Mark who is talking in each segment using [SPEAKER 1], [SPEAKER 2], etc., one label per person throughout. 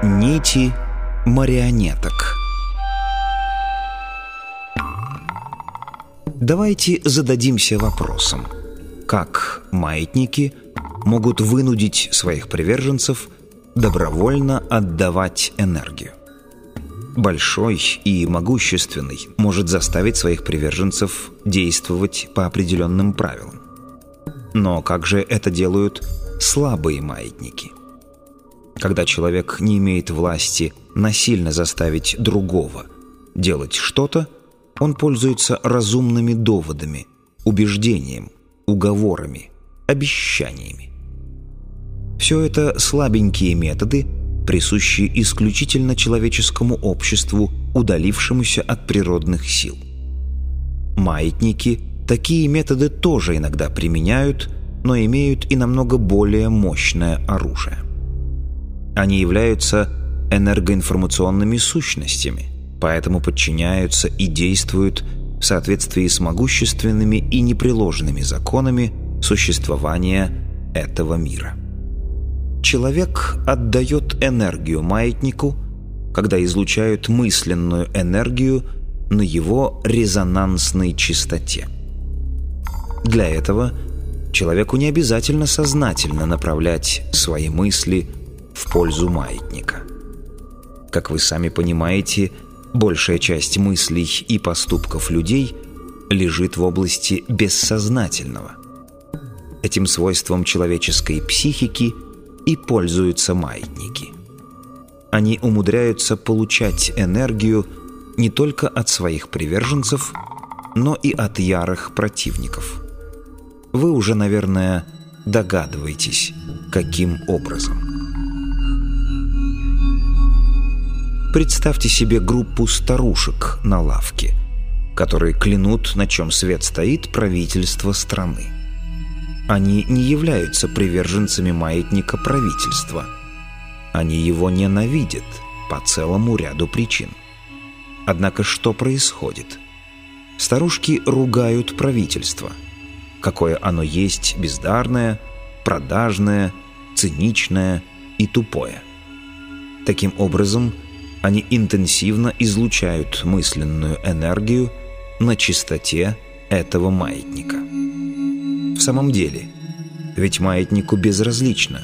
[SPEAKER 1] Нити марионеток Давайте зададимся вопросом, как маятники могут вынудить своих приверженцев добровольно отдавать энергию. Большой и могущественный может заставить своих приверженцев действовать по определенным правилам. Но как же это делают слабые маятники? Когда человек не имеет власти насильно заставить другого делать что-то, он пользуется разумными доводами, убеждением, уговорами, обещаниями. Все это слабенькие методы, присущие исключительно человеческому обществу, удалившемуся от природных сил. Маятники такие методы тоже иногда применяют, но имеют и намного более мощное оружие. Они являются энергоинформационными сущностями, поэтому подчиняются и действуют в соответствии с могущественными и непреложными законами существования этого мира. Человек отдает энергию маятнику, когда излучают мысленную энергию на его резонансной частоте. Для этого человеку не обязательно сознательно направлять свои мысли в пользу маятника. Как вы сами понимаете, большая часть мыслей и поступков людей лежит в области бессознательного. Этим свойством человеческой психики и пользуются маятники. Они умудряются получать энергию не только от своих приверженцев, но и от ярых противников. Вы уже, наверное, догадываетесь, каким образом. Представьте себе группу старушек на лавке, которые клянут, на чем свет стоит, правительство страны. Они не являются приверженцами маятника правительства. Они его ненавидят по целому ряду причин. Однако что происходит? Старушки ругают правительство. Какое оно есть бездарное, продажное, циничное и тупое. Таким образом, они интенсивно излучают мысленную энергию на частоте этого маятника. В самом деле, ведь маятнику безразлично,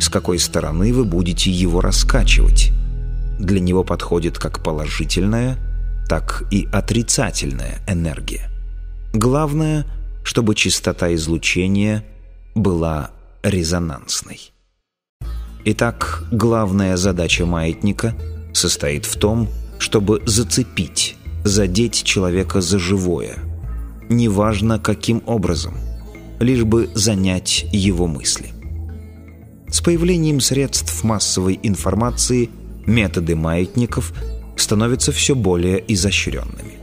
[SPEAKER 1] с какой стороны вы будете его раскачивать. Для него подходит как положительная, так и отрицательная энергия. Главное, чтобы частота излучения была резонансной. Итак, главная задача маятника – состоит в том, чтобы зацепить, задеть человека за живое. Неважно, каким образом, лишь бы занять его мысли. С появлением средств массовой информации методы маятников становятся все более изощренными.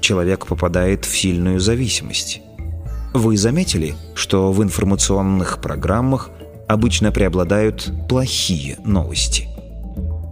[SPEAKER 1] Человек попадает в сильную зависимость. Вы заметили, что в информационных программах обычно преобладают плохие новости –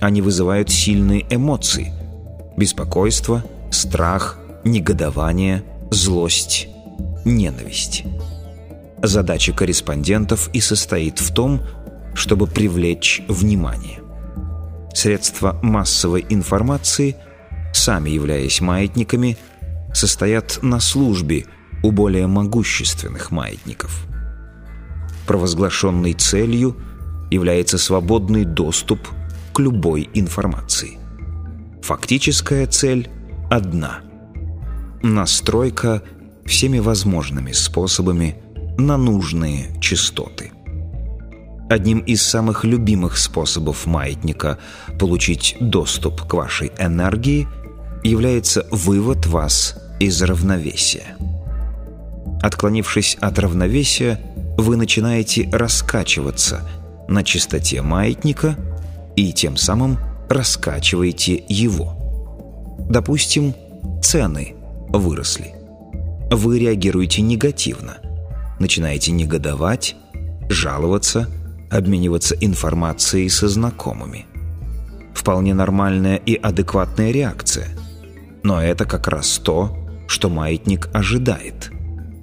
[SPEAKER 1] они вызывают сильные эмоции – беспокойство, страх, негодование, злость, ненависть. Задача корреспондентов и состоит в том, чтобы привлечь внимание. Средства массовой информации, сами являясь маятниками, состоят на службе у более могущественных маятников. Провозглашенной целью является свободный доступ к любой информации. Фактическая цель одна – настройка всеми возможными способами на нужные частоты. Одним из самых любимых способов маятника получить доступ к вашей энергии является вывод вас из равновесия. Отклонившись от равновесия, вы начинаете раскачиваться на частоте маятника – и тем самым раскачиваете его. Допустим, цены выросли. Вы реагируете негативно, начинаете негодовать, жаловаться, обмениваться информацией со знакомыми. Вполне нормальная и адекватная реакция. Но это как раз то, что маятник ожидает.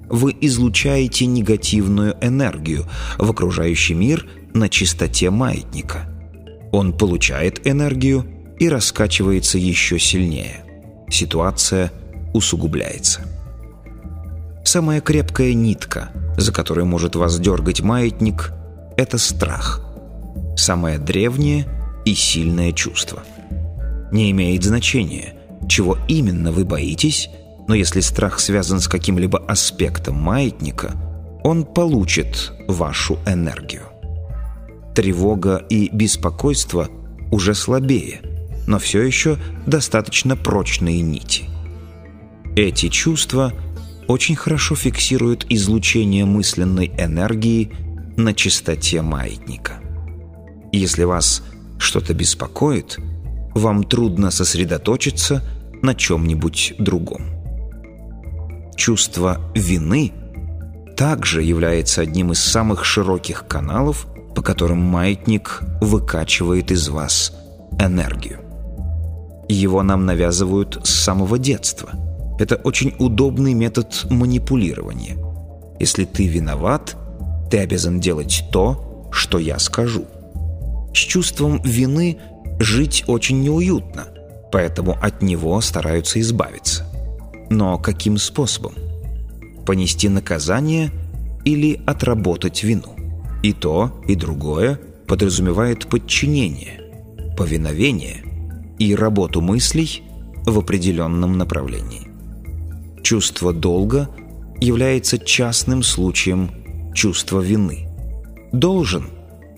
[SPEAKER 1] Вы излучаете негативную энергию в окружающий мир на чистоте маятника – Он получает энергию и раскачивается еще сильнее. Ситуация усугубляется. Самая крепкая нитка, за которую может вас дергать маятник, это страх. Самое древнее и сильное чувство. Не имеет значения, чего именно вы боитесь, но если страх связан с каким-либо аспектом маятника, он получит вашу энергию. Тревога и беспокойство уже слабее, но все еще достаточно прочные нити. Эти чувства очень хорошо фиксируют излучение мысленной энергии на частоте маятника. Если вас что-то беспокоит, вам трудно сосредоточиться на чем-нибудь другом. Чувство вины также является одним из самых широких каналов, по которым маятник выкачивает из вас энергию. Его нам навязывают с самого детства. Это очень удобный метод манипулирования. Если ты виноват, ты обязан делать то, что я скажу. С чувством вины жить очень неуютно, поэтому от него стараются избавиться. Но каким способом? Понести наказание или отработать вину? И то, и другое подразумевает подчинение, повиновение и работу мыслей в определенном направлении. Чувство долга является частным случаем чувства вины. Должен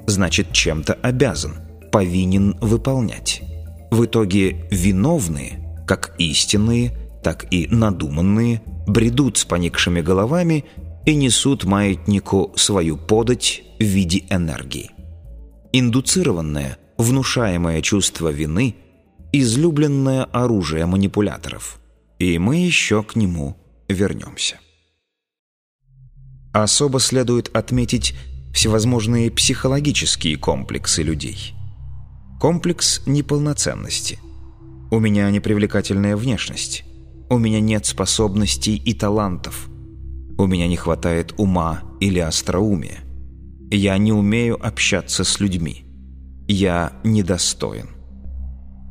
[SPEAKER 1] значит чем-то обязан, повинен выполнять. В итоге виновные, как истинные, так и надуманные, бредут с поникшими головами и несут маятнику свою подать в виде энергии. Индуцированное, внушаемое чувство вины – излюбленное оружие манипуляторов. И мы еще к нему вернемся. Особо следует отметить всевозможные психологические комплексы людей. Комплекс неполноценности. У меня непривлекательная внешность. У меня нет способностей и талантов. У меня не хватает ума или остроумия. Я не умею общаться с людьми. Я недостоин.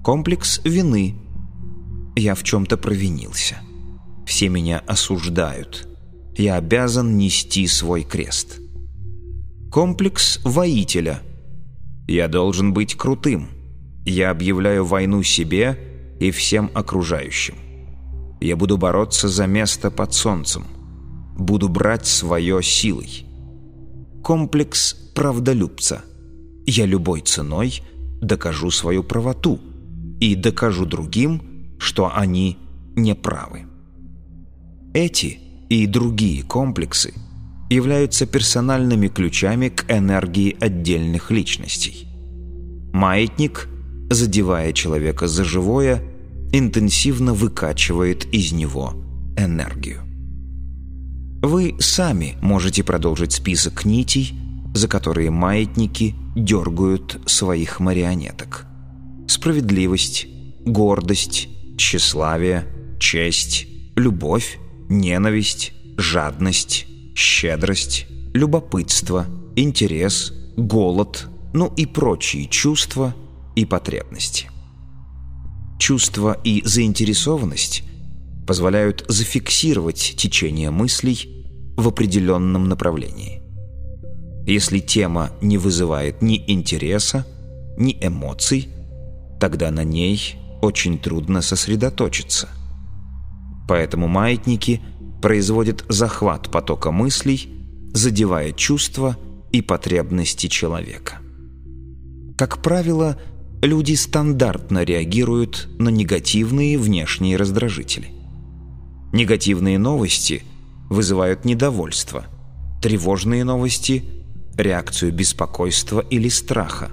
[SPEAKER 1] Комплекс вины. Я в чем-то провинился. Все меня осуждают. Я обязан нести свой крест. Комплекс воителя. Я должен быть крутым. Я объявляю войну себе и всем окружающим. Я буду бороться за место под солнцем. Буду брать свое силой. Комплекс правдолюбца. Я любой ценой докажу свою правоту и докажу другим, что они неправы. Эти и другие комплексы – являются персональными ключами к энергии отдельных личностей. Маятник, задевая человека за живое, интенсивно выкачивает из него энергию. Вы сами можете продолжить список нитей, за которые маятники дергают своих марионеток. Справедливость, гордость, тщеславие, честь, любовь, ненависть, жадность, щедрость, любопытство, интерес, голод, ну и прочие чувства и потребности. Чувство и заинтересованность позволяют зафиксировать течение мыслей в определенном направлении. Если тема не вызывает ни интереса, ни эмоций, тогда на ней очень трудно сосредоточиться. Поэтому маятники – производит захват потока мыслей, задевая чувства и потребности человека. Как правило, люди стандартно реагируют на негативные внешние раздражители. Негативные новости вызывают недовольство, тревожные новости – реакцию беспокойства или страха,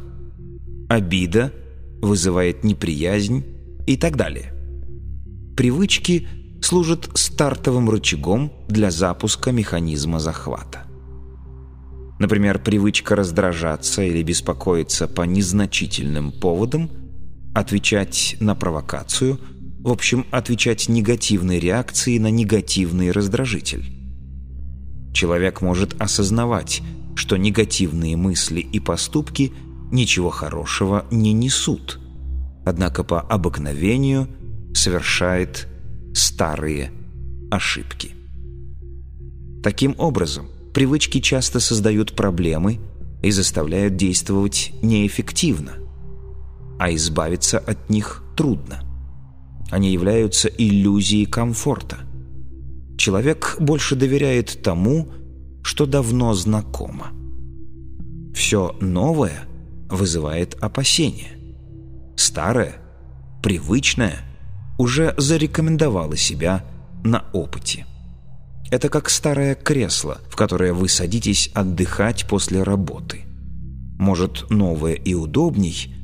[SPEAKER 1] обида вызывает неприязнь и так далее. Привычки – служит стартовым рычагом для запуска механизма захвата. Например, привычка раздражаться или беспокоиться по незначительным поводам, отвечать на провокацию, в общем, отвечать негативной реакцией на негативный раздражитель. Человек может осознавать, что негативные мысли и поступки ничего хорошего не несут, однако по обыкновению совершает старые ошибки. Таким образом, привычки часто создают проблемы и заставляют действовать неэффективно, а избавиться от них трудно. Они являются иллюзией комфорта. Человек больше доверяет тому, что давно знакомо. Все новое вызывает опасения. Старое, привычное уже зарекомендовало себя на опыте. Это как старое кресло, в которое вы садитесь отдыхать после работы. Может, новое и удобней,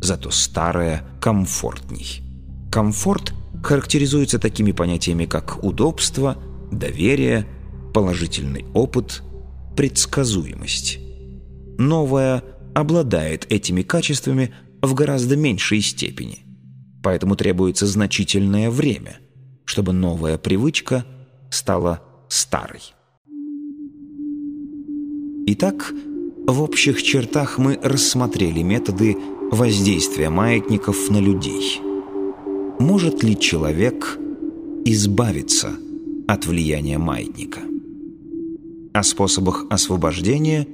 [SPEAKER 1] зато старое комфортней. Комфорт характеризуется такими понятиями, как удобство, доверие, положительный опыт, предсказуемость. Новое обладает этими качествами в гораздо меньшей степени. Поэтому требуется значительное время, чтобы новая привычка стала старой. Итак, в общих чертах мы рассмотрели методы воздействия маятников на людей. Может ли человек избавиться от влияния маятника? О способах освобождения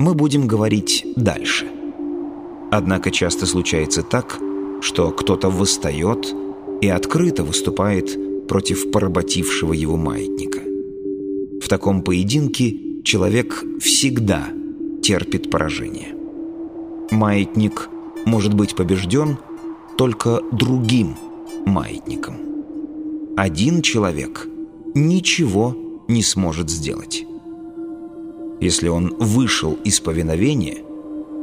[SPEAKER 1] мы будем говорить дальше. Однако часто случается так, что кто-то восстает и открыто выступает против поработившего его маятника. В таком поединке человек всегда терпит поражение. Маятник может быть побежден только другим маятником. Один человек ничего не сможет сделать. Если он вышел из повиновения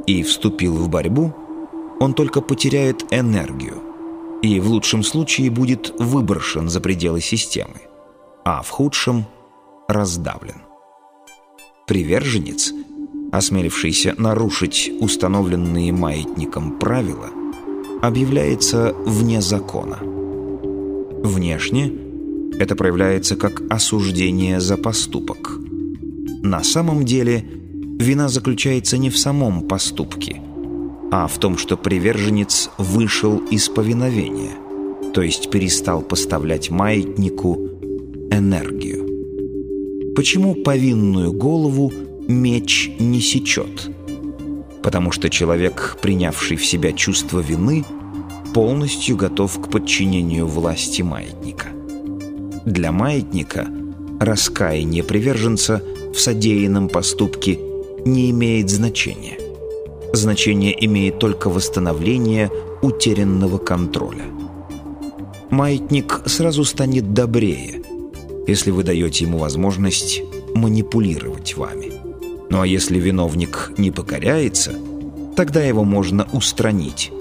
[SPEAKER 1] и вступил в борьбу, он только потеряет энергию и в лучшем случае будет выброшен за пределы системы, а в худшем – раздавлен. Приверженец, осмелившийся нарушить установленные маятником правила, объявляется вне закона. Внешне это проявляется как осуждение за поступок – на самом деле вина заключается не в самом поступке, а в том, что приверженец вышел из повиновения, то есть перестал поставлять маятнику энергию. Почему повинную голову меч не сечет? Потому что человек, принявший в себя чувство вины, полностью готов к подчинению власти маятника. Для маятника раскаяние приверженца – в содеянном поступке не имеет значения. Значение имеет только восстановление утерянного контроля. Маятник сразу станет добрее, если вы даете ему возможность манипулировать вами. Ну а если виновник не покоряется, тогда его можно устранить,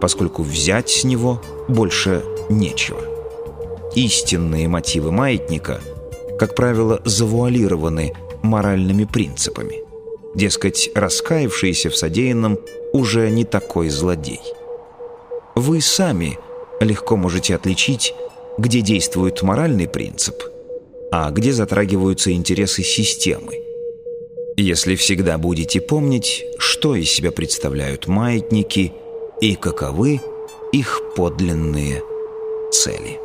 [SPEAKER 1] поскольку взять с него больше нечего. Истинные мотивы маятника, как правило, завуалированы моральными принципами. Дескать, раскаявшийся в содеянном уже не такой злодей. Вы сами легко можете отличить, где действует моральный принцип, а где затрагиваются интересы системы. Если всегда будете помнить, что из себя представляют маятники и каковы их подлинные цели.